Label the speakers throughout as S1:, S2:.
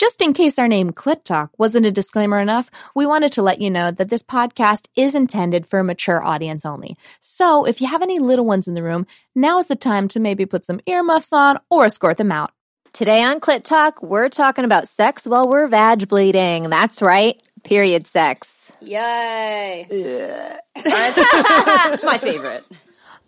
S1: Just in case our name Clit Talk wasn't a disclaimer enough, we wanted to let you know that this podcast is intended for a mature audience only. So if you have any little ones in the room, now is the time to maybe put some earmuffs on or escort them out.
S2: Today on Clit Talk, we're talking about sex while we're vag bleeding. That's right, period sex.
S3: Yay. That's my favorite.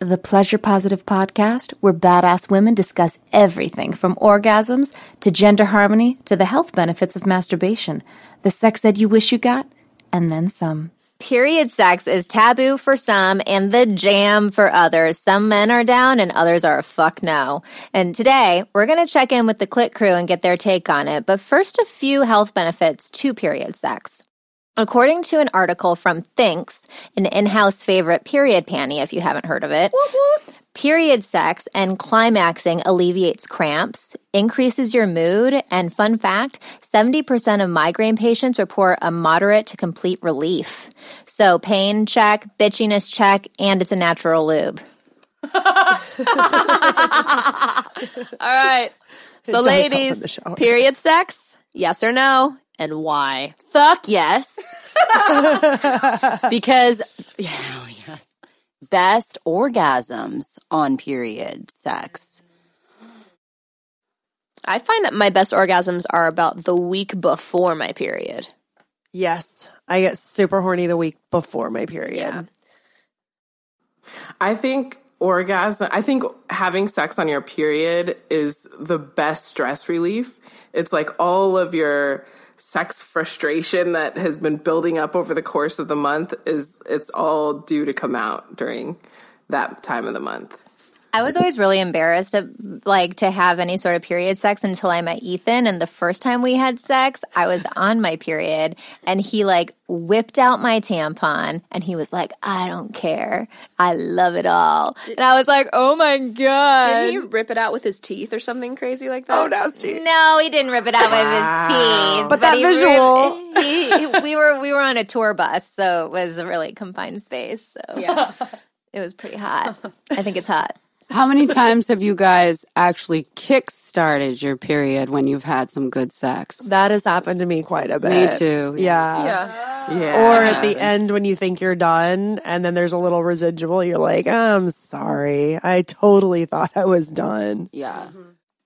S1: the pleasure positive podcast where badass women discuss everything from orgasms to gender harmony to the health benefits of masturbation, the sex that you wish you got, and then some.
S2: Period sex is taboo for some and the jam for others. Some men are down and others are a fuck no. And today we're going to check in with the Clit crew and get their take on it. But first, a few health benefits to period sex. According to an article from Thinx, an in house favorite period panty, if you haven't heard of it, period sex and climaxing alleviates cramps, increases your mood, and fun fact 70% of migraine patients report a moderate to complete relief. So, pain check, bitchiness check, and it's a natural lube.
S3: All right. So, ladies, period sex? Yes or no? And why?
S4: Fuck yes. because yeah, oh, yes. best orgasms on period sex.
S3: I find that my best orgasms are about the week before my period.
S5: Yes. I get super horny the week before my period.
S3: Yeah.
S6: I think orgasm, I think having sex on your period is the best stress relief. It's like all of your sex frustration that has been building up over the course of the month is it's all due to come out during that time of the month.
S2: I was always really embarrassed of like to have any sort of period sex until I met Ethan. And the first time we had sex, I was on my period and he like whipped out my tampon and he was like, I don't care. I love it all. And I was like, oh my God.
S3: Didn't he rip it out with his teeth or something crazy like that?
S5: Oh, nasty.
S2: No, he didn't rip it out with his teeth.
S5: But that
S2: he
S5: visual.
S2: ripped- he- he- we were we were on a tour bus, so it was a really confined space. So
S3: Yeah.
S2: it was pretty hot. I think it's hot.
S4: How many times have you guys actually kick started your period when you've had some good sex?
S5: That has happened to me quite a bit.
S4: Me too.
S5: Yeah.
S6: Yeah. yeah.
S5: Or at the end when you think you're done and then there's a little residual, you're like, I'm sorry. I totally thought I was done.
S4: Yeah.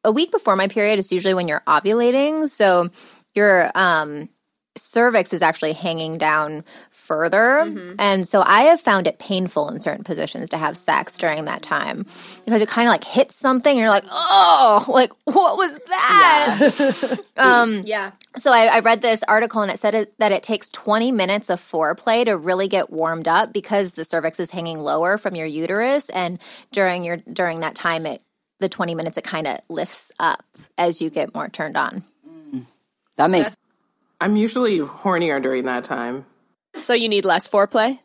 S2: a week before my period is usually when you're ovulating. So your um, cervix is actually hanging down further. And so I have found it painful in certain positions to have sex during that time because it kind of like hits something and you're like, oh, like what was that? um,
S3: Yeah.
S2: so I, I read this article and it said it, that it takes 20 minutes of foreplay to really get warmed up because the cervix is hanging lower from your uterus, and during your during that time, it the 20 minutes it kind of lifts up as you get more turned on.
S4: That makes
S6: I'm usually hornier during that time.
S3: So you need less foreplay?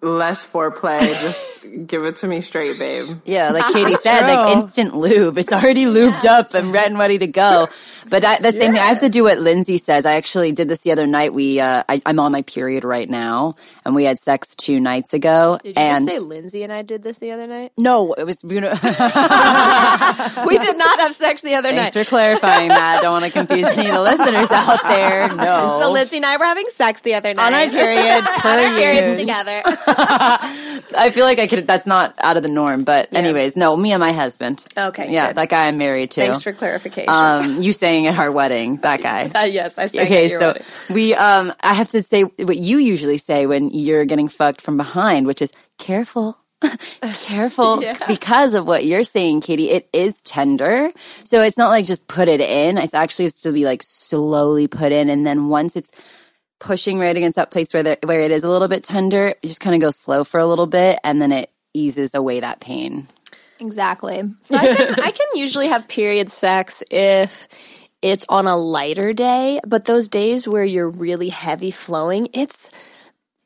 S6: Less foreplay, just give it to me straight, babe.
S4: Yeah, like Katie said, like instant lube. It's already lubed up and ready and ready to go. But I, the same thing, I have to do what Lindsay says. I actually did this the other night. We, uh, I, I'm on my period right now, and we had sex two nights ago.
S3: Did you
S4: and
S3: just say Lindsay and I did this the other night?
S4: no, it was. You know,
S3: we did not have sex the other
S4: thanks
S3: night.
S4: Thanks for clarifying that. Don't want to confuse any of the listeners out there. No,
S3: So Lindsay and I were having sex the other night.
S4: on our period per
S3: On our periods together.
S4: I feel like I could. That's not out of the norm. But anyways, no, me and my husband.
S3: Okay,
S4: Yeah,
S3: good.
S4: that guy I'm married to.
S3: Thanks for clarification.
S4: um, you saying at our wedding, that guy.
S3: Uh, yes, I sang
S4: okay, so
S3: wedding.
S4: we, um, I have to say what you usually say when you're getting fucked from behind, which is careful. Careful because of what you're saying, Katie. It is tender. So it's not like just put it in. It's actually to be like slowly put in. And then once it's pushing right against that place where, where it is a little bit tender, you just kind of go slow for a little bit and then it eases away that pain.
S2: Exactly.
S3: So I can I can usually have period sex if it's on a lighter day, but those days where you're really heavy flowing, it's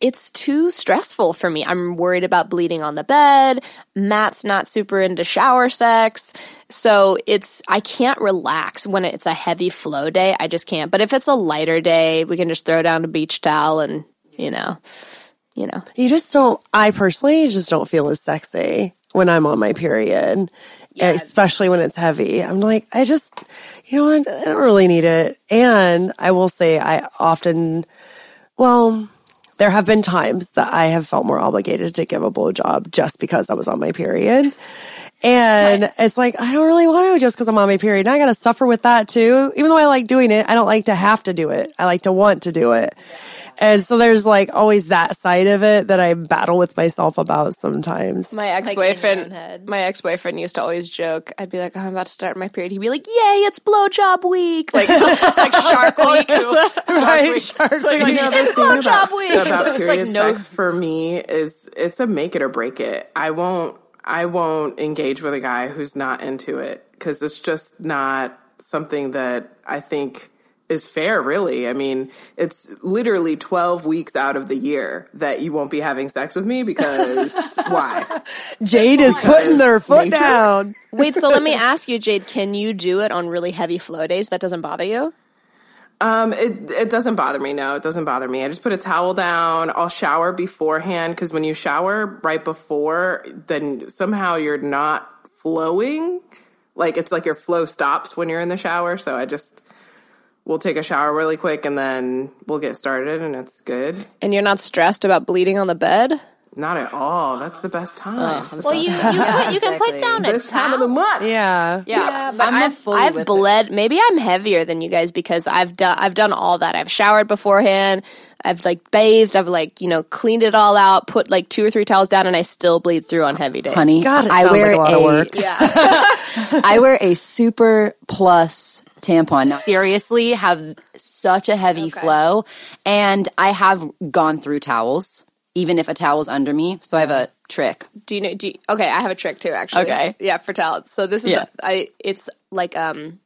S3: it's too stressful for me. I'm worried about bleeding on the bed. Matt's not super into shower sex. So it's, I can't relax when it's a heavy flow day. I just can't. But if it's a lighter day, we can just throw down a beach towel and, you know, you know.
S5: You just don't, I personally just don't feel as sexy when I'm on my period. Yeah. Especially when it's heavy. I'm like, I just, you know what? I don't really need it. And I will say, I often, well, there have been times that I have felt more obligated to give a blowjob just because I was on my period. And right. it's like, I don't really want to just because I'm on my period. Now I got to suffer with that too. Even though I like doing it, I don't like to have to do it. I like to want to do it. And so there's like always that side of it that I battle with myself about sometimes.
S3: My ex boyfriend, my ex boyfriend used to always joke. I'd be like, oh, I'm about to start my period. He'd be like, Yay, it's blowjob week, like like Shark Week,
S6: right? Shark Week. Like, you know, blowjob week. About period like, no. sex for me is it's a make it or break it. I won't I won't engage with a guy who's not into it because it's just not something that I think is fair, really. I mean, it's literally 12 weeks out of the year that you won't be having sex with me because why?
S5: Jade is putting their foot nature? down.
S3: Wait, so let me ask you, Jade, can you do it on really heavy flow days? That doesn't bother you?
S6: Um, it it doesn't bother me. No, it doesn't bother me. I just put a towel down. I'll shower beforehand because when you shower right before, then somehow you're not flowing. Like it's like your flow stops when you're in the shower. So I just we'll take a shower really quick and then we'll get started and it's good.
S3: And you're not stressed about bleeding on the bed?
S6: Not at all. That's the best time.
S2: Oh, well, you, you, put, you can put down a
S6: this time of the month.
S5: Yeah,
S3: yeah. yeah but I'm I've, I've bled. It. Maybe I'm heavier than you guys because I've done I've done all that. I've showered beforehand. I've like bathed. I've like you know cleaned it all out. Put like two or three towels down, and I still bleed through on heavy days.
S4: Honey, God, I wear like a, a yeah. I wear a super plus tampon. Now, seriously, have such a heavy okay. flow, and I have gone through towels, even if a towel's under me. So I have a trick.
S3: Do you know? Do you, okay, I have a trick too. Actually,
S4: okay,
S3: yeah, for towels. So this is yeah. A, I. It's like um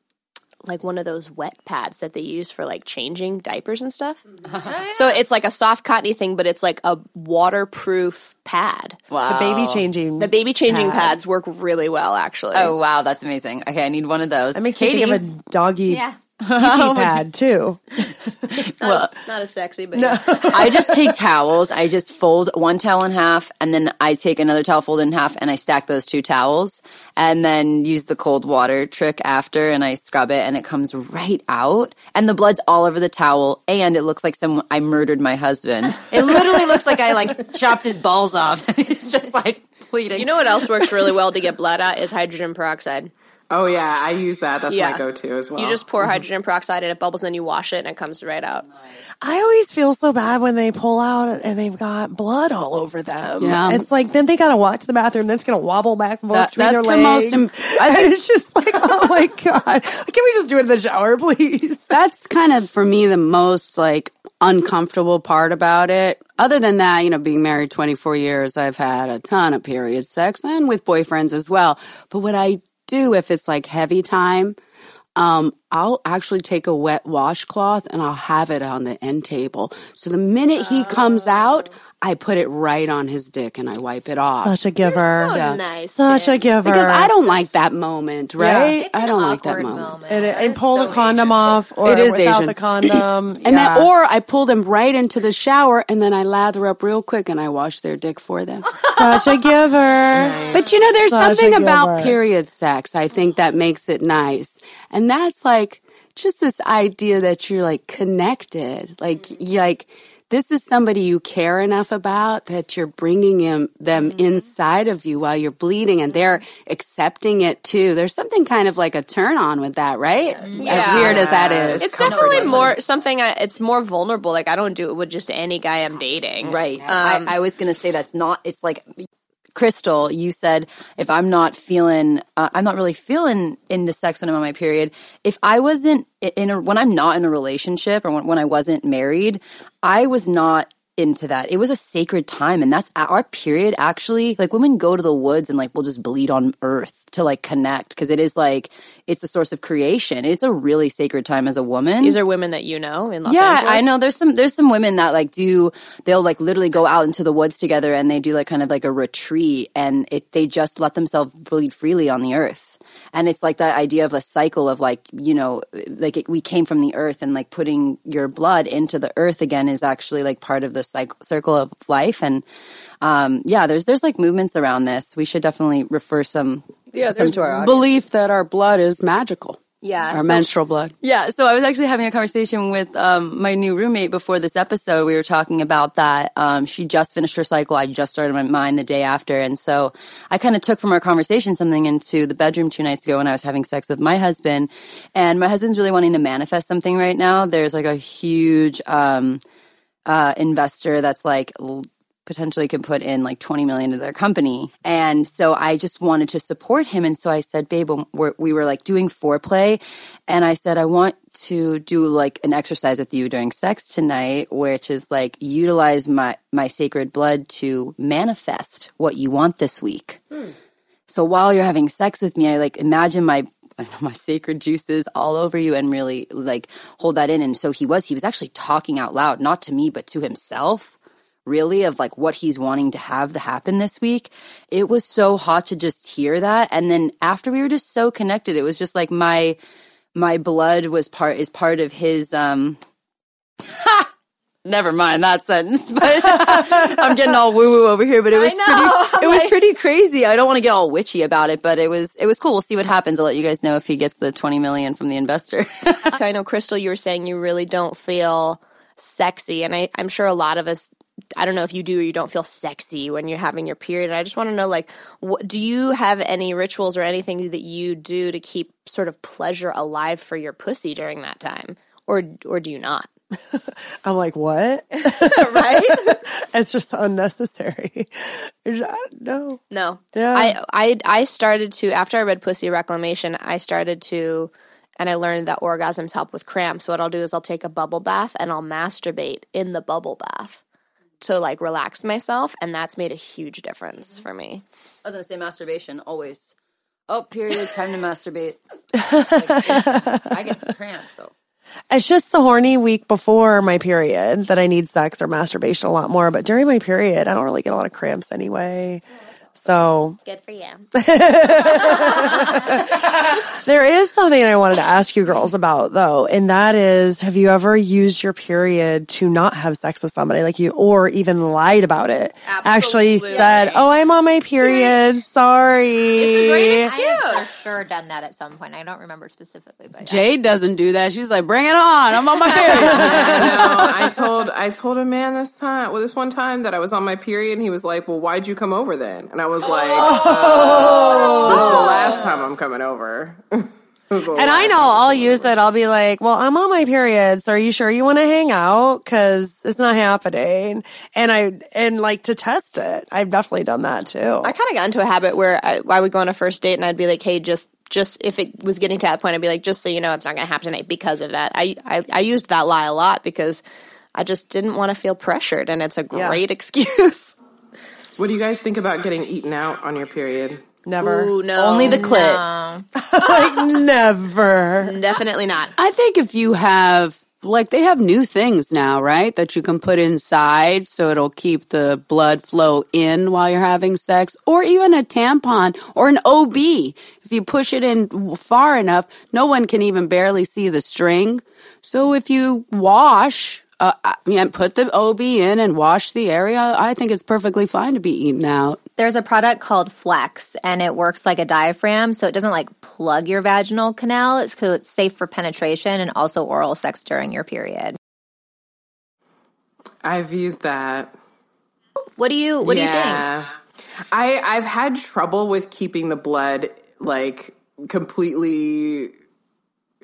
S3: like one of those wet pads that they use for like changing diapers and stuff. Yeah. So it's like a soft cottony thing, but it's like a waterproof pad.
S5: Wow. The baby changing.
S3: The baby changing pad. pads work really well, actually.
S4: Oh wow, that's amazing. Okay, I need one of those.
S5: I make Katie of a doggy yeah pee pad too.
S3: not, well, as, not as sexy, but no. yeah.
S4: I just take towels. I just fold one towel in half, and then I take another towel, fold in half, and I stack those two towels, and then use the cold water trick after, and I scrub it, and it comes right out, and the blood's all over the towel, and it looks like some I murdered my husband. It literally looks like I like chopped his balls off. it's just like bleeding.
S3: You know what else works really well to get blood out is hydrogen peroxide.
S6: Oh yeah, I use that. That's yeah. my go-to as well.
S3: You just pour mm-hmm. hydrogen peroxide and it bubbles, and then you wash it, and it comes right out.
S5: I always feel so bad when they pull out and they've got blood all over them. Yeah, it's like then they got to walk to the bathroom, then it's gonna wobble back and forth between their the legs. Most I think it's just like, oh my god, can we just do it in the shower, please?
S7: That's kind of for me the most like uncomfortable part about it. Other than that, you know, being married 24 years, I've had a ton of period sex and with boyfriends as well. But what I do if it's like heavy time, um, I'll actually take a wet washcloth and I'll have it on the end table. So the minute he comes out, I put it right on his dick and I wipe it off.
S5: Such a giver.
S3: So yeah. nice.
S5: Such a giver.
S7: Because I don't like that moment, right? Yeah. I don't like that moment. moment.
S5: And, and pull so the condom Asian. off or it is without Asian. the condom.
S7: and yeah. then, or I pull them right into the shower and then I lather up real quick and I wash their dick for them.
S5: Such a giver.
S7: But you know, there's Such something about period sex I think that makes it nice. And that's like just this idea that you're like connected. Like, mm-hmm. like, this is somebody you care enough about that you're bringing him, them mm-hmm. inside of you while you're bleeding and they're accepting it too. There's something kind of like a turn on with that, right? Yeah. As weird as that is.
S3: It's definitely more something, I, it's more vulnerable. Like I don't do it with just any guy I'm dating.
S4: Right. Um, I, I was going to say that's not, it's like Crystal, you said if I'm not feeling, uh, I'm not really feeling into sex when I'm on my period. If I wasn't in a, when I'm not in a relationship or when, when I wasn't married, I was not into that. It was a sacred time. And that's our period actually, like women go to the woods and like we'll just bleed on earth to like connect because it is like, it's the source of creation. It's a really sacred time as a woman.
S3: These are women that you know in Los
S4: yeah,
S3: Angeles.
S4: I know. There's some there's some women that like do they'll like literally go out into the woods together and they do like kind of like a retreat and it they just let themselves bleed freely on the earth. And it's like that idea of a cycle of like, you know, like it, we came from the earth and like putting your blood into the earth again is actually like part of the cycle, circle of life. And, um, yeah, there's, there's like movements around this. We should definitely refer some,
S7: Yeah,
S4: some
S7: there's
S4: to our audience.
S7: belief that our blood is magical.
S4: Yeah.
S7: Our
S4: so-
S7: menstrual blood.
S4: Yeah, so I was actually having a conversation with um, my new roommate before this episode. We were talking about that. Um, she just finished her cycle. I just started my mine the day after, and so I kind of took from our conversation something into the bedroom two nights ago when I was having sex with my husband. And my husband's really wanting to manifest something right now. There's like a huge um, uh, investor that's like potentially could put in like 20 million to their company. And so I just wanted to support him. And so I said, babe, we're, we were like doing foreplay. And I said, I want to do like an exercise with you during sex tonight, which is like utilize my, my sacred blood to manifest what you want this week. Hmm. So while you're having sex with me, I like imagine my my sacred juices all over you and really like hold that in. And so he was, he was actually talking out loud, not to me, but to himself, really, of like what he's wanting to have to happen this week. It was so hot to just hear that. And then after we were just so connected, it was just like my, my blood was part, is part of his, um, Never mind that sentence, but I'm getting all woo woo over here. But it was pretty, it was pretty crazy. I don't want to get all witchy about it, but it was it was cool. We'll see what happens. I'll let you guys know if he gets the 20 million from the investor.
S3: So I know, Crystal, you were saying you really don't feel sexy. And I, I'm sure a lot of us, I don't know if you do or you don't feel sexy when you're having your period. I just want to know, like, what, do you have any rituals or anything that you do to keep sort of pleasure alive for your pussy during that time? Or, or do you not?
S5: I'm like, what?
S3: right?
S5: it's just unnecessary. No.
S3: No.
S5: Yeah.
S3: I, I I started to after I read Pussy Reclamation, I started to and I learned that orgasms help with cramps. So what I'll do is I'll take a bubble bath and I'll masturbate in the bubble bath to like relax myself and that's made a huge difference mm-hmm. for me.
S4: I was gonna say masturbation always. Oh, period. Time to masturbate. I get cramps though.
S5: It's just the horny week before my period that I need sex or masturbation a lot more. But during my period, I don't really get a lot of cramps anyway. So
S3: Good for you.
S5: there is something I wanted to ask you girls about though, and that is have you ever used your period to not have sex with somebody like you or even lied about it? Actually said, Oh, I'm on my period. Sorry. It's a great excuse.
S2: I have for sure done that at some point. I don't remember specifically, but yeah.
S7: Jade doesn't do that. She's like, bring it on. I'm on my period.
S6: no, I told I told a man this time, well, this one time that I was on my period, and he was like, "Well, why'd you come over then?" And I was like, uh, "This is the last time I'm coming over."
S5: And I know I'll use it. I'll be like, well, I'm on my period. So are you sure you want to hang out? Cause it's not happening. And I, and like to test it. I've definitely done that too.
S3: I kind of got into a habit where I, I would go on a first date and I'd be like, "Hey, just just if it was getting to that point, I'd be like, just so you know, it's not going to happen tonight because of that." I, I I used that lie a lot because I just didn't want to feel pressured, and it's a
S5: Yeah.
S3: great excuse.
S6: What do you guys think about getting eaten out on your period?
S5: Never.
S3: Ooh, no,
S4: Only the clit.
S5: like never.
S3: definitely not.
S7: I think if you have, like, they have new things now, right? That you can put inside so it'll keep the blood flow in while you're having sex, or even a tampon or an OB. If you push it in far enough, no one can even barely see the string. So if you wash, uh, I mean, put the OB in and wash the area, I think it's perfectly fine to be eaten out.
S2: There's a product called Flex, and it works like a diaphragm, so it doesn't like plug your vaginal canal. It's so it's safe for penetration and also oral sex during your period.
S6: I've used that.
S2: What do you What do you think?
S6: I I've had trouble with keeping the blood like completely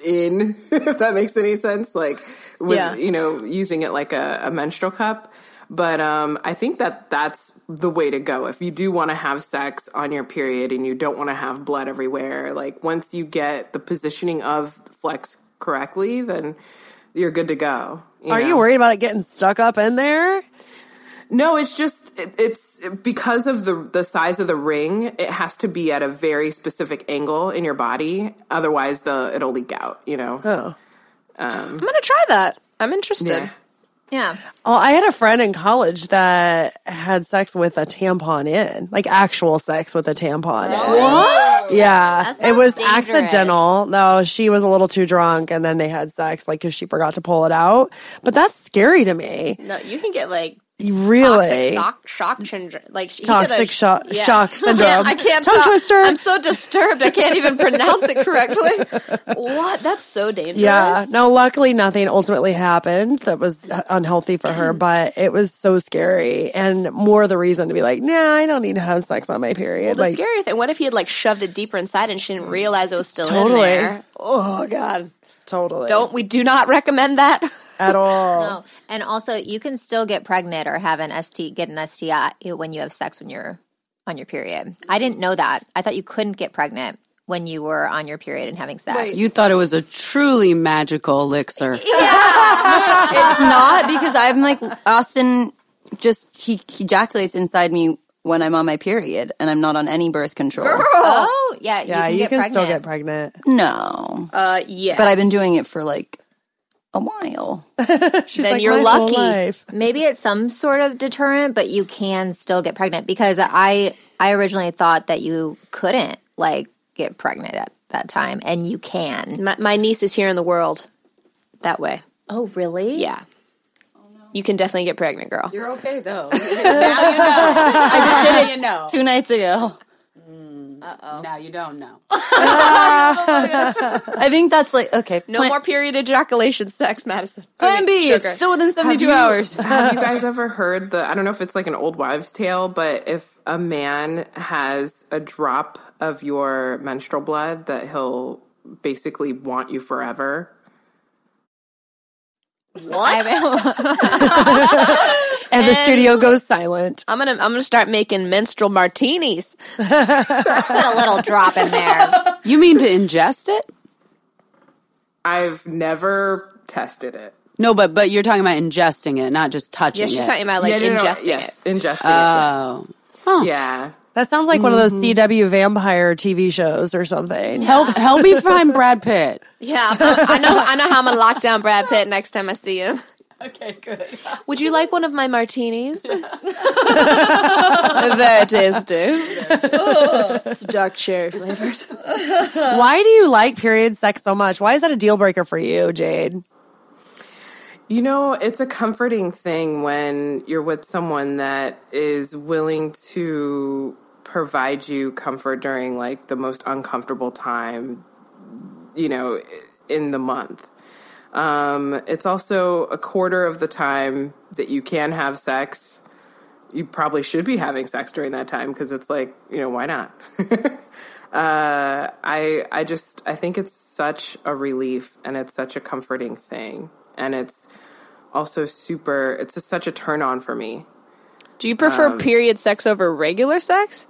S6: in, if that makes any sense. Like with
S3: Yeah.
S6: you know using it like a, a menstrual cup. But um, I think that that's the way to go. If you do want to have sex on your period and you don't want to have blood everywhere, like once you get the positioning of flex correctly, then you're good to go.
S5: Are
S6: know?
S5: you worried about it getting stuck up in there?
S6: No, it's just it, it's because of the the size of the ring. It has to be at a very specific angle in your body, otherwise the it'll leak out. You know.
S5: Oh.
S3: Um, I'm gonna try that. I'm interested.
S6: Yeah.
S2: Yeah.
S5: Oh, I had a friend in college that had sex with a tampon in, like actual sex with a tampon in. What? Yeah. It was
S2: dangerous.
S5: accidental. No, she was a little too drunk and then they had sex, like, cause she forgot to pull it out. But that's scary to me.
S3: No, you can get like
S5: Really?
S3: toxic shock, shock syndrome. Like
S5: Toxic shock-
S3: yeah.
S5: shock syndrome.
S3: I can't
S5: Tongue
S3: talk.
S5: twister.
S3: I'm so disturbed. I can't even pronounce it correctly. what? That's so dangerous.
S5: Yeah. No, luckily nothing ultimately happened that was unhealthy for her, mm-hmm. but it was so scary and more the reason to be like, nah, I don't need to have sex on my period.
S3: The
S5: like,
S3: scary thing. What if he had like shoved it deeper inside and she didn't mm. realize it was still
S5: Totally.
S3: in there? Oh God!
S5: totally.
S3: Don't we do not recommend that.
S5: at all.
S2: No. And also, you can still get pregnant or have an ST, get an STI when you have sex when you're on your period. I didn't know that. I thought you couldn't get pregnant when you were on your period and having sex.
S7: You thought it was a truly magical elixir. Yeah.
S4: it's not because I'm like Austin. Just he, he ejaculates inside me when I'm on my period, and I'm not on any birth control.
S2: oh, yeah.
S5: Yeah,
S2: you
S5: you
S2: can,
S5: can,
S2: get
S5: still
S2: pregnant.
S5: get pregnant.
S4: No,
S3: Uh, yes.
S4: but I've been doing it for like a while.
S5: She's
S3: Then
S5: like,
S3: you're lucky."
S5: life."
S2: Maybe it's some sort of deterrent, but you can still get pregnant because I I originally thought that you couldn't like get pregnant at that time, and you can.
S3: My, my niece is here in the world. That way.
S2: Oh, really?
S3: Yeah. You can definitely get pregnant, girl.
S7: You're okay though. now you know. now you know.
S4: Two nights ago,
S7: Now you don't know.
S4: I think that's like okay.
S3: No
S4: plan,
S3: more period ejaculation sex, Madison.
S4: Plan B.
S3: Sugar.
S4: It's still within seventy two
S6: you-
S4: hours.
S6: have you guys ever heard the? I don't know if it's like an old wives' tale, but if a man has a drop of your menstrual blood, that he'll basically want you forever.
S3: What?
S5: And the studio goes silent.
S3: I'm gonna I'm gonna start making menstrual martinis.
S2: Put a little drop in there.
S7: You mean to ingest it?
S6: I've never tested it.
S7: No, but but you're talking about ingesting it, not just touching it.
S3: Yeah, she's
S7: it.
S3: talking about like
S6: Yeah, no, no,
S3: ingesting
S6: yes,
S3: it.
S6: Ingesting
S7: oh,
S6: it. yes. Oh. Yeah.
S5: That sounds like one of those mm-hmm. CW vampire TV shows or something.
S7: help help me find Brad Pitt.
S3: Yeah, I'm- I know I know how I'm gonna lock down Brad Pitt next time I see him.
S7: Okay, good.
S3: Would you like one of my martinis? Very tasty. it's dark cherry flavored.
S5: Why do you like period sex so much? Why is that a deal breaker for you, Jade?
S6: You know, it's a comforting thing when you're with someone that is willing to provide you comfort during like the most uncomfortable time, you know, in the month. Um, it's also a quarter of the time that you can have sex. You probably should be having sex during that time because it's like, you know, why not? uh, I I just I think it's such a relief and it's such a comforting thing and it's also super it's just such a turn on for me.
S3: Do you prefer period sex over regular sex?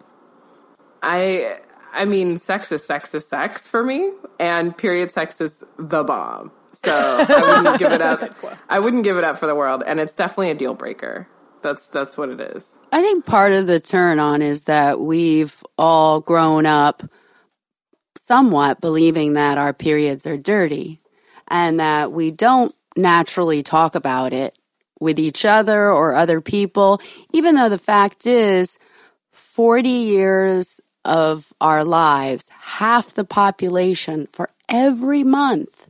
S6: I I mean sex is sex is sex for me and period sex is the bomb. So I wouldn't give it up. I wouldn't give it up for the world and it's definitely a deal breaker. That's that's what it is.
S7: I think part of the turn on is that we've all grown up somewhat believing that our periods are dirty and that we don't naturally talk about it with each other or other people, even though the fact is 40 years of our lives, half the population for every month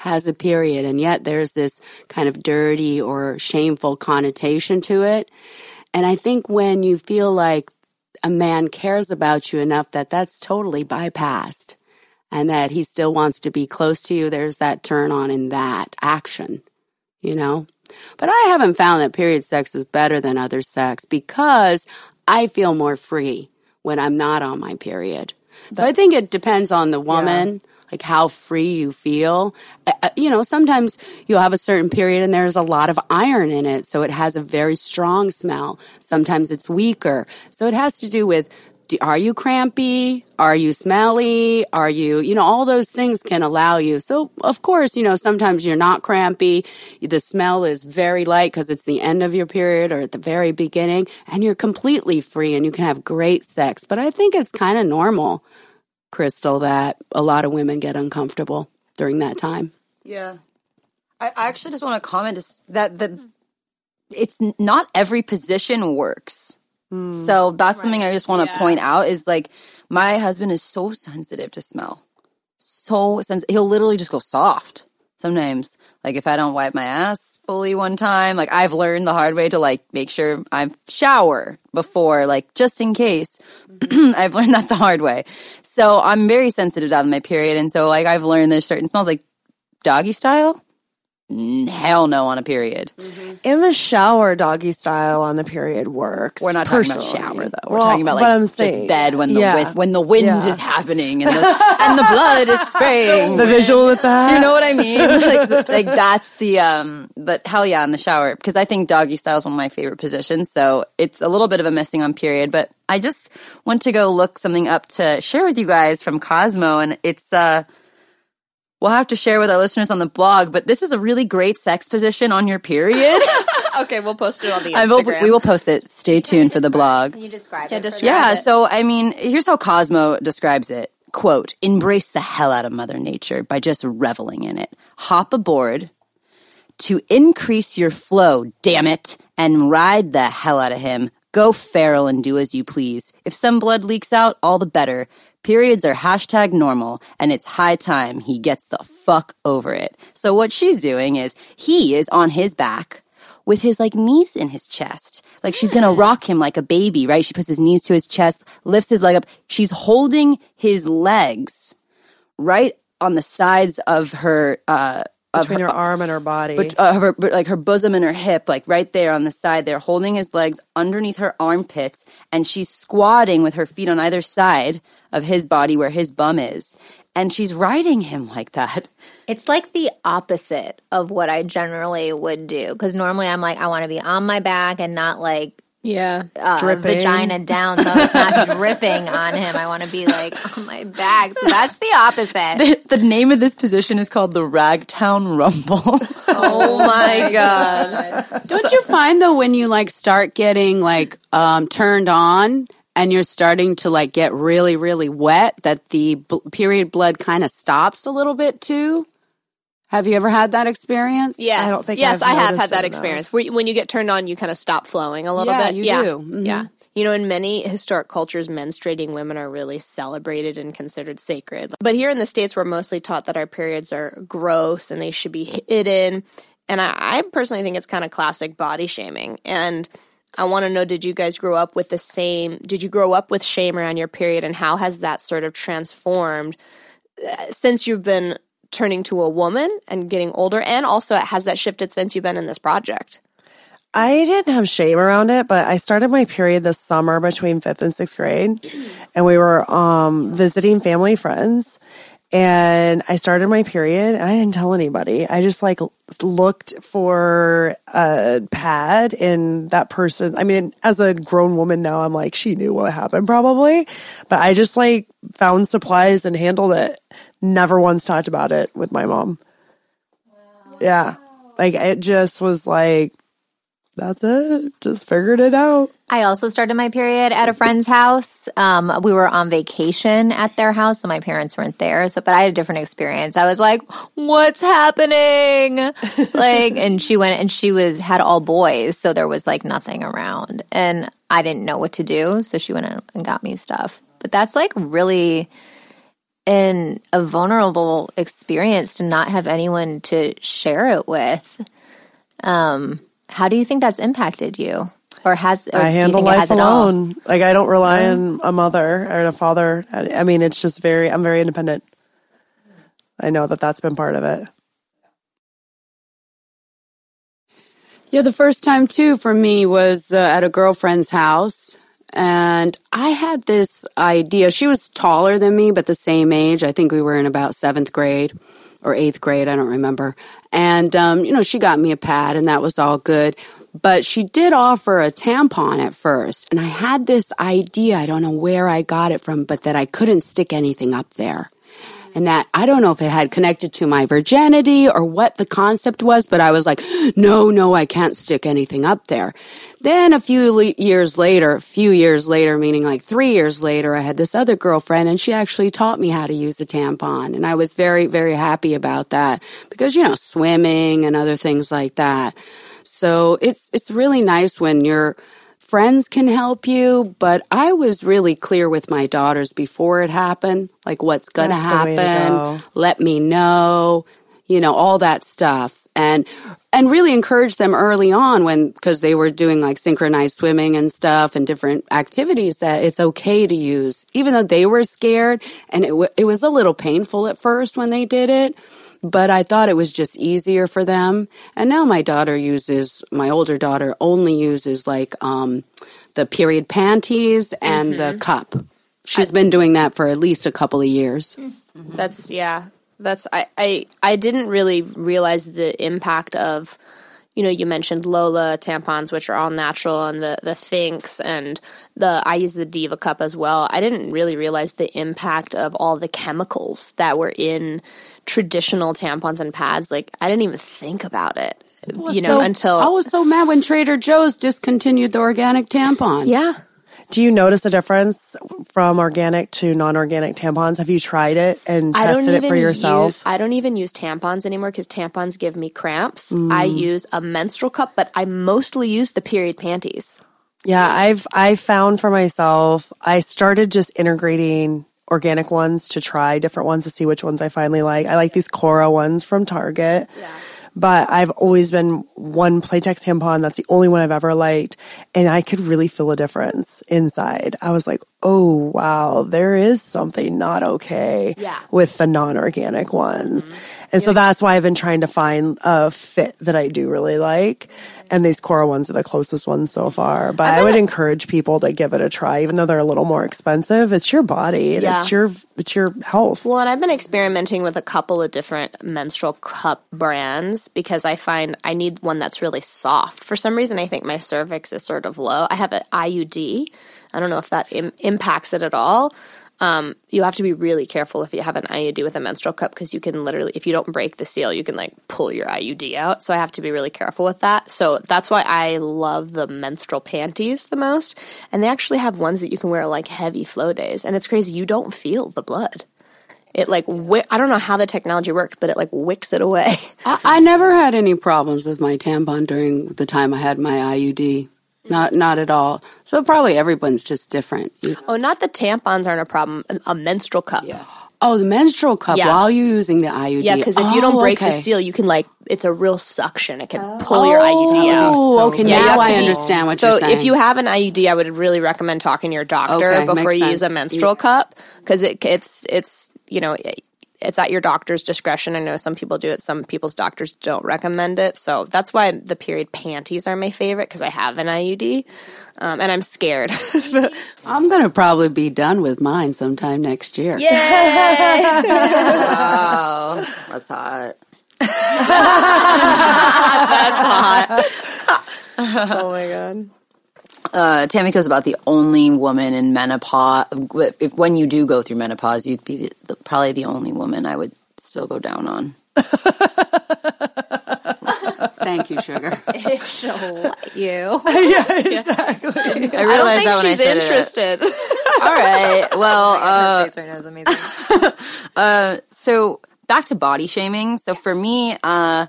S7: has a period. And yet there's this kind of dirty or shameful connotation to it. And I think when you feel like a man cares about you enough that that's totally bypassed and that he still wants to be close to you, there's that turn on in that action, you know? But I haven't found that period sex is better than other sex because I feel more free when I'm not on my period. So I think it depends on the woman, like how free you feel. Uh, uh, you know, sometimes you'll have a certain period and there's a lot of iron in it, so it has a very strong smell. Sometimes it's weaker. So it has to do with are you crampy? Are you smelly? Are you, you know, all those things can allow you. So, of course, you know, sometimes you're not crampy. The smell is very light because it's the end of your period or at the very beginning, and you're completely free and you can have great sex. But I think it's kind of normal, Crystal, that a lot of women get uncomfortable during that time.
S4: Yeah. I I actually just want to comment that that it's not every position works. Hmm. So that's something I just want to point out is like my husband is so sensitive to smell. So sensitive. He'll literally just go soft sometimes. Like if I don't wipe my ass fully one time, like I've learned the hard way to like make sure I shower before, like just in case. Mm-hmm. I've learned that the hard way. So I'm very sensitive out my period. And so like I've learned there's certain smells like doggy style. Hell no on a period.
S5: In the shower, doggy style on the period works.
S4: We're not talking about
S5: personally.
S4: shower though. We're
S5: Well,
S4: talking about like just
S5: saying-
S4: bed when the
S5: yeah.
S4: with, when the wind
S5: Yeah.
S4: is happening and the and the blood is spraying.
S5: The visual with that.
S4: you know what I mean? like, like that's the um. But hell yeah, in the shower because I think doggy style is one of my favorite positions. So it's a little bit of a missing on period, but I just want to go look something up to share with you guys from Cosmo, and it's uh. We'll have to share with our listeners on the blog, but this is a really great sex position on your period.
S3: Okay, we'll post it on the
S4: I will, we will post it. Stay tuned for the blog.
S2: Can you describe
S3: Yeah,
S2: it?
S3: describe?
S4: Yeah,
S3: it.
S4: so I mean, here's how Cosmo describes it. Quote, embrace the hell out of Mother Nature by just reveling in it. Hop aboard to increase your flow, damn it, and ride the hell out of him. Go feral and do as you please. If some blood leaks out, all the better. Periods are hashtag normal, and it's high time he gets the fuck over it. So what she's doing is he is on his back with his like knees in his chest. Like she's gonna rock him like a baby, right? She puts his knees to his chest, lifts his leg up. She's holding his legs right on the sides of her uh of
S5: between
S4: her,
S5: her arm and her body.
S4: but uh, her, but, like her bosom and her hip, like right there on the side. They're holding his legs underneath her armpits, and she's squatting with her feet on either side of his body where his bum is, and she's riding him like that.
S2: It's like the opposite of what I generally would do because normally I'm like I want to be on my back and not like
S3: yeah.
S2: uh,
S5: Dripping.
S2: vagina down, so it's not dripping on him. I want to be like on my back. So that's the opposite.
S4: the name of this position is called the Ragtown Rumble.
S3: Oh my god.
S7: Don't you find though when you like start getting like um, turned on and you're starting to like get really really wet that the b- period blood kind of stops a little bit too? Have you ever had that experience?
S3: Yes.
S5: I don't think
S3: yes,
S5: I've
S3: I have had that
S5: it
S3: experience. Where, when you get turned on, you kind of stop flowing a little
S7: Yeah,
S3: bit.
S7: you
S3: yeah.
S7: do. Mhm.
S3: Yeah. You know, in many historic cultures, menstruating women are really celebrated and considered sacred. But here in the States, we're mostly taught that our periods are gross and they should be hidden. And I, I personally think it's kind of classic body shaming. And I want to know did you guys grow up with the same, did you grow up with shame around your period? And how has that sort of transformed uh, since you've been turning to a woman and getting older? And also, has that shifted since you've been in this project?
S5: I didn't have shame around it, but I started my period this summer between fifth and sixth grade, and we were um, visiting family friends. And I started my period, and I didn't tell anybody. I just like looked for a pad, and that person. I mean, as a grown woman now, I'm like, she knew what happened probably, but I just like found supplies and handled it. Never once talked about it with my mom. Yeah, like it just was like that's it. Just figured it out.
S2: I also started my period at a friend's house. Um, we were on vacation at their house, so my parents weren't there. So, but I had a different experience. I was like, "What's happening?" like, and she went and she was had all boys, so there was like nothing around, and I didn't know what to do. So she went and got me stuff. But that's like really in a vulnerable experience to not have anyone to share it with. Um, how do you think that's impacted you? Or has or
S5: I handle
S2: think it
S5: life
S2: all?
S5: alone. Like I don't rely on a mother or a father. I, I mean, it's just very. I'm very independent. I know that that's been part of it.
S7: Yeah, the first time too for me was uh, at a girlfriend's house. And I had this idea. She was taller than me, but the same age. I think we were in about seventh grade or eighth grade. I don't remember. And, um, you know, she got me a pad and that was all good. But she did offer a tampon at first. And I had this idea, I don't know where I got it from, but that I couldn't stick anything up there. And that I don't know if it had connected to my virginity or what the concept was, but I was like, no, no, I can't stick anything up there. Then a few le- years later, a few years later, meaning like three years later, I had this other girlfriend and she actually taught me how to use a tampon. And I was very, very happy about that because, you know, swimming and other things like that. So it's, it's really nice when your friends can help you, but I was really clear with my daughters before it happened, like what's going to
S5: That's the way to
S7: happen. Let me know, you know, all that stuff. And, and really encourage them early on when, cause they were doing like synchronized swimming and stuff and different activities that it's okay to use, even though they were scared and it, w- it was a little painful at first when they did it but I thought it was just easier for them. And now my daughter uses, my older daughter only uses like um, the period panties and the cup. She's been doing that for at least a couple of years.
S3: That's yeah. That's I, I I didn't really realize the impact of you know, you mentioned Lola tampons, which are all natural, and the the Thinx, and the I use the Diva cup as well. I didn't really realize the impact of all the chemicals that were in traditional tampons and pads. Like I didn't even think about it, you know,
S7: So-
S3: until
S7: I was so mad when Trader Joe's discontinued the organic tampons.
S3: yeah.
S5: Do you notice a difference from organic to non-organic tampons? Have you tried it and tested it for yourself?
S3: Use, I don't even use tampons anymore because tampons give me cramps.
S5: Mm.
S3: I use a menstrual cup, but I mostly use the period panties.
S5: Yeah, I've I found for myself, I started just integrating organic ones to try different ones to see which ones I finally like. I like these Cora ones from Target. But I've always been one Playtex tampon. That's the only one I've ever liked. And I could really feel a difference inside. I was like, oh, wow, there is something not okay
S3: Yeah.
S5: with the non organic ones. Mm-hmm. And so that's why I've been trying to find a fit that I do really like. Mm-hmm. And these Cora ones are the closest ones so far. But I, would encourage people to give it a try, even though they're a little more expensive. It's your body and
S3: Yeah.
S5: it's your it's your health.
S3: Well, and I've been experimenting with a couple of different menstrual cup brands because I find I need one that's really soft. For some reason, I think my cervix is sort of low. I have an IUD. I don't know if that Im- impacts it at all. Um, you have to be really careful if you have an IUD with a menstrual cup because you can literally, if you don't break the seal, you can like pull your IUD out. So I have to be really careful with that. So that's why I love the menstrual panties the most. And they actually have ones that you can wear like heavy flow days. And it's crazy. You don't feel the blood. It like I don't know how the technology worked, but it like wicks it away.
S7: I, I never had any problems with my tampon during the time I had my IUD. Not, not at all. So probably everyone's just different. You-
S3: oh, not the tampons aren't a problem. A, a menstrual cup.
S7: Oh, the menstrual cup
S3: Yeah.
S7: while you're using the IUD.
S3: Yeah, because if you don't
S7: Oh,
S3: break the seal, you can like it's a real suction. It can oh. pull your IUD out.
S7: Oh, okay.
S3: Yeah,
S7: now I understand what
S3: so
S7: you're saying.
S3: if you have an IUD, I would really recommend talking to your doctor
S7: Okay,
S3: before you use a
S7: sense.
S3: menstrual cup because it, it's it's you know it- it's at your doctor's discretion. I know some people do it, some people's doctors don't recommend it. So that's why the period panties are my favorite because I have an IUD um, and I'm scared.
S7: I'm going to probably be done with mine sometime next year.
S4: Wow, that's hot. that's hot.
S3: oh my god.
S4: Uh, Tamiko's about the only woman in menopause. If when you do go through menopause, you'd be the, the, probably the only woman I would still go down on.
S7: Thank you, sugar.
S3: If she'll let you. Yeah, exactly.
S4: I realized that when I said it.
S3: interested.
S4: All right. Well, uh,
S2: face right now is amazing.
S4: so back to body shaming. So for me, uh,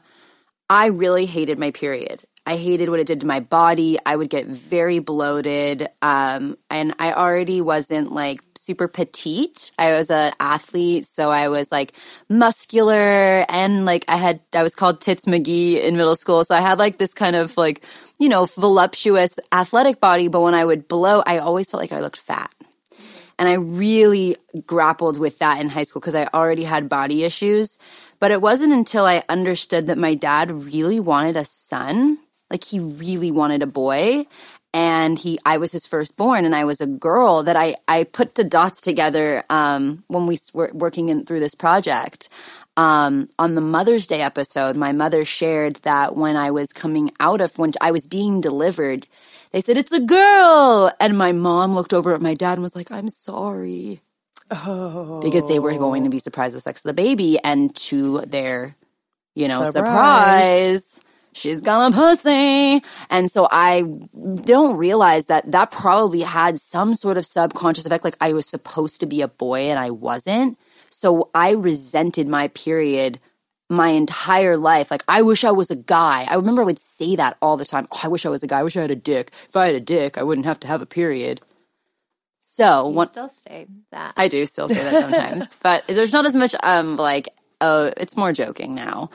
S4: I really hated my period. I hated what it did to my body. I would get very bloated. Um, and I already wasn't like super petite. I was an athlete, so I was like muscular and like I had, I was called Tits McGee in middle school. So I had like this kind of like, you know, voluptuous athletic body. But when I would blow, I always felt like I looked fat. And I really grappled with that in high school because I already had body issues. But it wasn't until I understood that my dad really wanted a son. Like he really wanted a boy. And he, I was his firstborn and I was a girl that I, I put the dots together, um, when we were working in through this project. um, on the Mother's Day episode, my mother shared that when I was coming out of, when I was being delivered, they said, it's a girl. And my mom looked over at my dad and was like, I'm sorry. Oh. Because they were going to be surprised the sex of the baby. And to their, you know, surprise, surprise she's got a pussy. And so I don't realize that that probably had some sort of subconscious effect. Like I was supposed to be a boy and I wasn't. So I resented my period my entire life. Like, I wish I was a guy. I remember I would say that all the time. Oh, I wish I was a guy. I wish I had a dick. If I had a dick, I wouldn't have to have a period. So,
S2: you one, still say that.
S4: I do still say that sometimes, but there's not as much, um, like, oh, it's more joking now.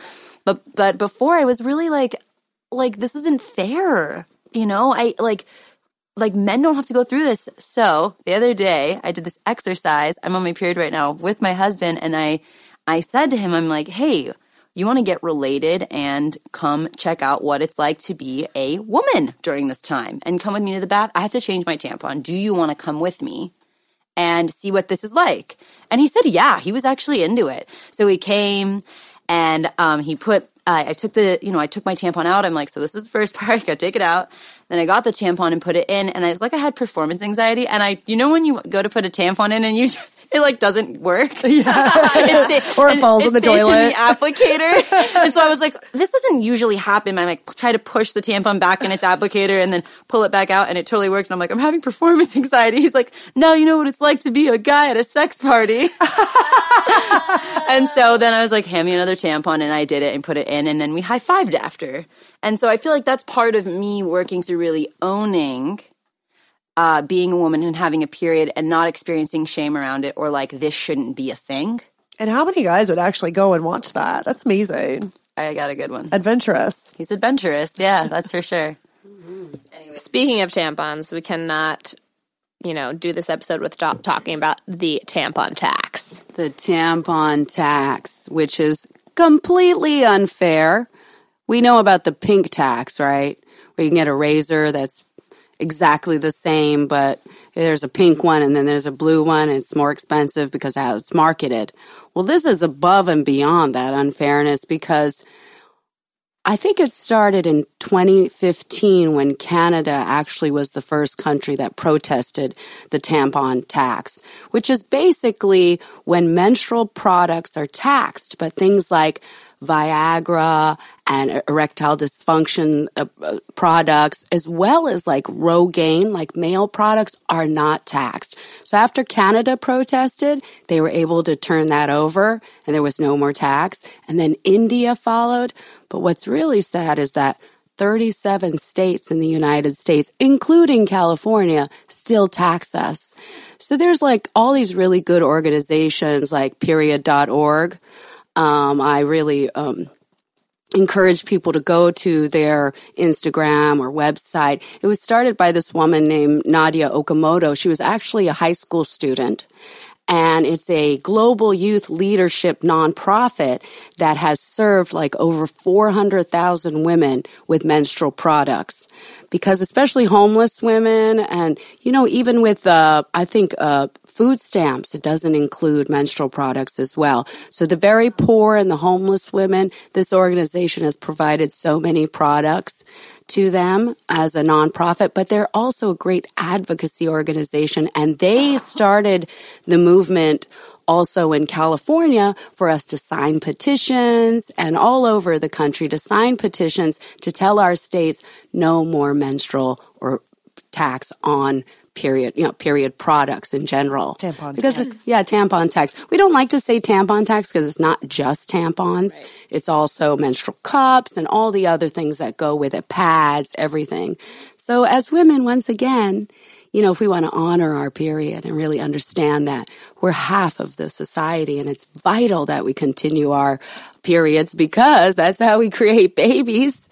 S4: But, but before I was really like, like, this isn't fair. You know, I like, like men don't have to go through this. So the other day I did this exercise. I'm on my period right now with my husband and I I said to him, I'm like, hey, you want to get related and come check out what it's like to be a woman during this time and come with me to the bath. I have to change my tampon. Do you want to come with me? And see what this is like. And he said, yeah, he was actually into it. So he came and um, he put I took the, you know, I took my tampon out. I'm like, so this is the first part. I got to take it out. Then I got the tampon and put it in. And I was like, I had performance anxiety. And I, you know, when you go to put a tampon in and you, it like doesn't work. Yeah.
S5: or it falls it in the toilet.
S4: In the applicator. and so I was like, this doesn't usually happen. I like try to push the tampon back in its applicator and then pull it back out and it totally works. And I'm like, I'm having performance anxiety. He's like, now you know what it's like to be a guy at a sex party. and so then I was like, hand me another tampon and I did it and put it in and then we high fived after. And so I feel like that's part of me working through really owning uh, being a woman and having a period and not experiencing shame around it or like this shouldn't be a thing.
S5: And how many guys would actually go and watch that? That's amazing.
S4: I got a good one.
S5: Adventurous.
S4: He's adventurous. Yeah, that's for sure.
S3: Anyway. Speaking of tampons, we cannot, you know, do this episode without talking about the tampon tax.
S7: The tampon tax, which is completely unfair. We know about the pink tax, right? Where you can get a razor that's exactly the same, but there's a pink one and then there's a blue one it's more expensive because how it's marketed. Well, this is above and beyond that unfairness because I think it started in 2015 when Canada actually was the first country that protested the tampon tax, which is basically when menstrual products are taxed, but things like Viagra and erectile dysfunction uh, uh, products, as well as like Rogaine, like male products, are not taxed. So after Canada protested, they were able to turn that over and there was no more tax. And then India followed. But what's really sad is that 37 states in the United States, including California, still tax us. So there's like all these really good organizations like period.org um, I really um, encourage people to go to their Instagram or website. It was started by this woman named Nadya Okamoto. She was actually a high school student and it's a global youth leadership nonprofit that has served like over 400,000 women with menstrual products. Because especially homeless women and, you know, even with, uh, I think, uh, food stamps, it doesn't include menstrual products as well. So the very poor and the homeless women, this organization has provided so many products to them as a nonprofit, but they're also a great advocacy organization. And they started the movement also in California for us to sign petitions and all over the country to sign petitions to tell our states no more menstrual or tax on period, you know, period products in general.
S5: Tampon
S7: because
S5: tax.
S7: it's yeah, tampon tax. We don't like to say tampon tax because it's not just tampons. Right. It's also menstrual cups and all the other things that go with it, pads, everything. So as women, once again, you know, if we want to honor our period and really understand that we're half of the society and it's vital that we continue our periods because that's how we create babies,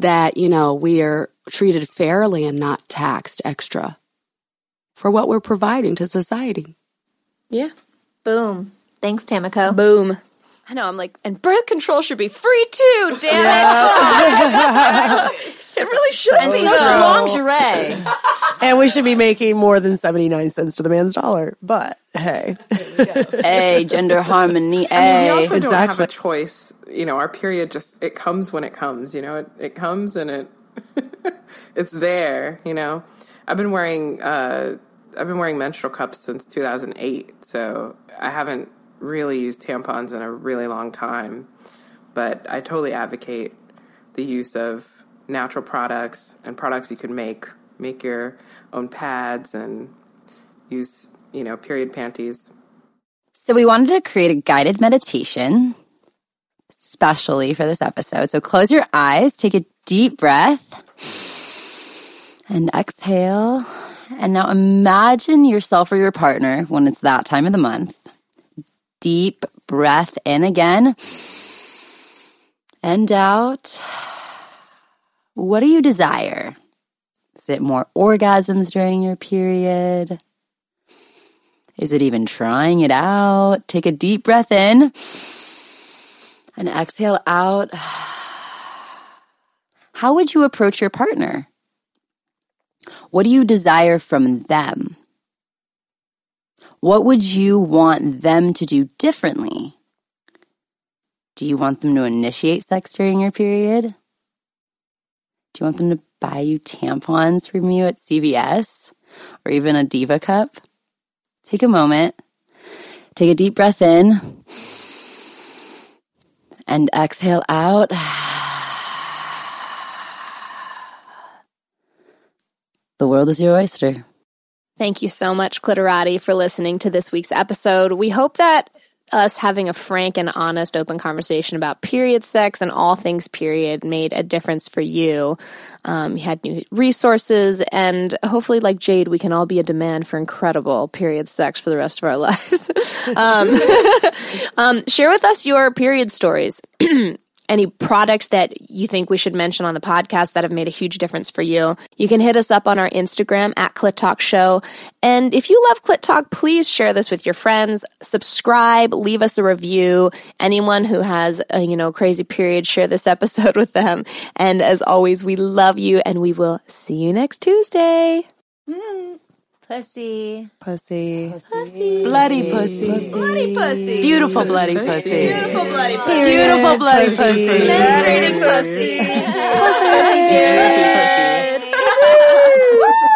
S7: that, you know, we are treated fairly and not taxed extra for what we're providing to society.
S3: Yeah.
S2: Boom. Thanks, Tamiko.
S3: Boom. I know. I'm like, and birth control should be free too. Damn it! it really should
S4: and
S3: be.
S4: Such lingerie.
S5: and we should be making more than 79 cents to the man's dollar. But hey.
S4: A gender harmony.
S6: I mean, we
S4: A.
S6: also don't have a choice. You know, our period just it comes when it comes. You know, it, it comes and it it's there. You know, I've been wearing uh, I've been wearing menstrual cups since 2008, so I haven't really used tampons in a really long time. But I totally advocate the use of natural products and products you can make. Make your own pads and use you know period panties.
S4: So we wanted to create a guided meditation, especially for this episode. So close your eyes, take a deep breath, and exhale. And now imagine yourself or your partner when it's that time of the month. Deep breath in again and out. What do you desire? Is it more orgasms during your period? Is it even trying it out? Take a deep breath in and exhale out. How would you approach your partner? What do you desire from them? What would you want them to do differently? Do you want them to initiate sex during your period? Do you want them to buy you tampons from you at CVS or even a Diva cup? Take a moment, take a deep breath in, and exhale out. The world is your oyster.
S3: Thank you so much, Clitorati, for listening to this week's episode. We hope that us having a frank and honest, open conversation about period sex and all things period made a difference for you. Um, you had new resources, and hopefully, like Jade, we can all be a demand for incredible period sex for the rest of our lives. um, um, share with us your period stories. any products that you think we should mention on the podcast that have made a huge difference for you, you can hit us up on our Instagram at Clit Talk Show. And if you love Clit Talk, please share this with your friends. Subscribe, leave us a review. Anyone who has a you know crazy period, share this episode with them. And as always, we love you, and we will see you next Tuesday. Mm.
S2: Pussy.
S5: Pussy. Pussy.
S7: Bloody pussy.
S3: Bloody pussy.
S7: Beautiful bloody pussy.
S3: Beautiful bloody pussy.
S7: Beautiful bloody pussy. pussy. pussy.
S3: Menstruating pussy. pussy. pussy. pussy. pussy. pussy.
S6: pussy.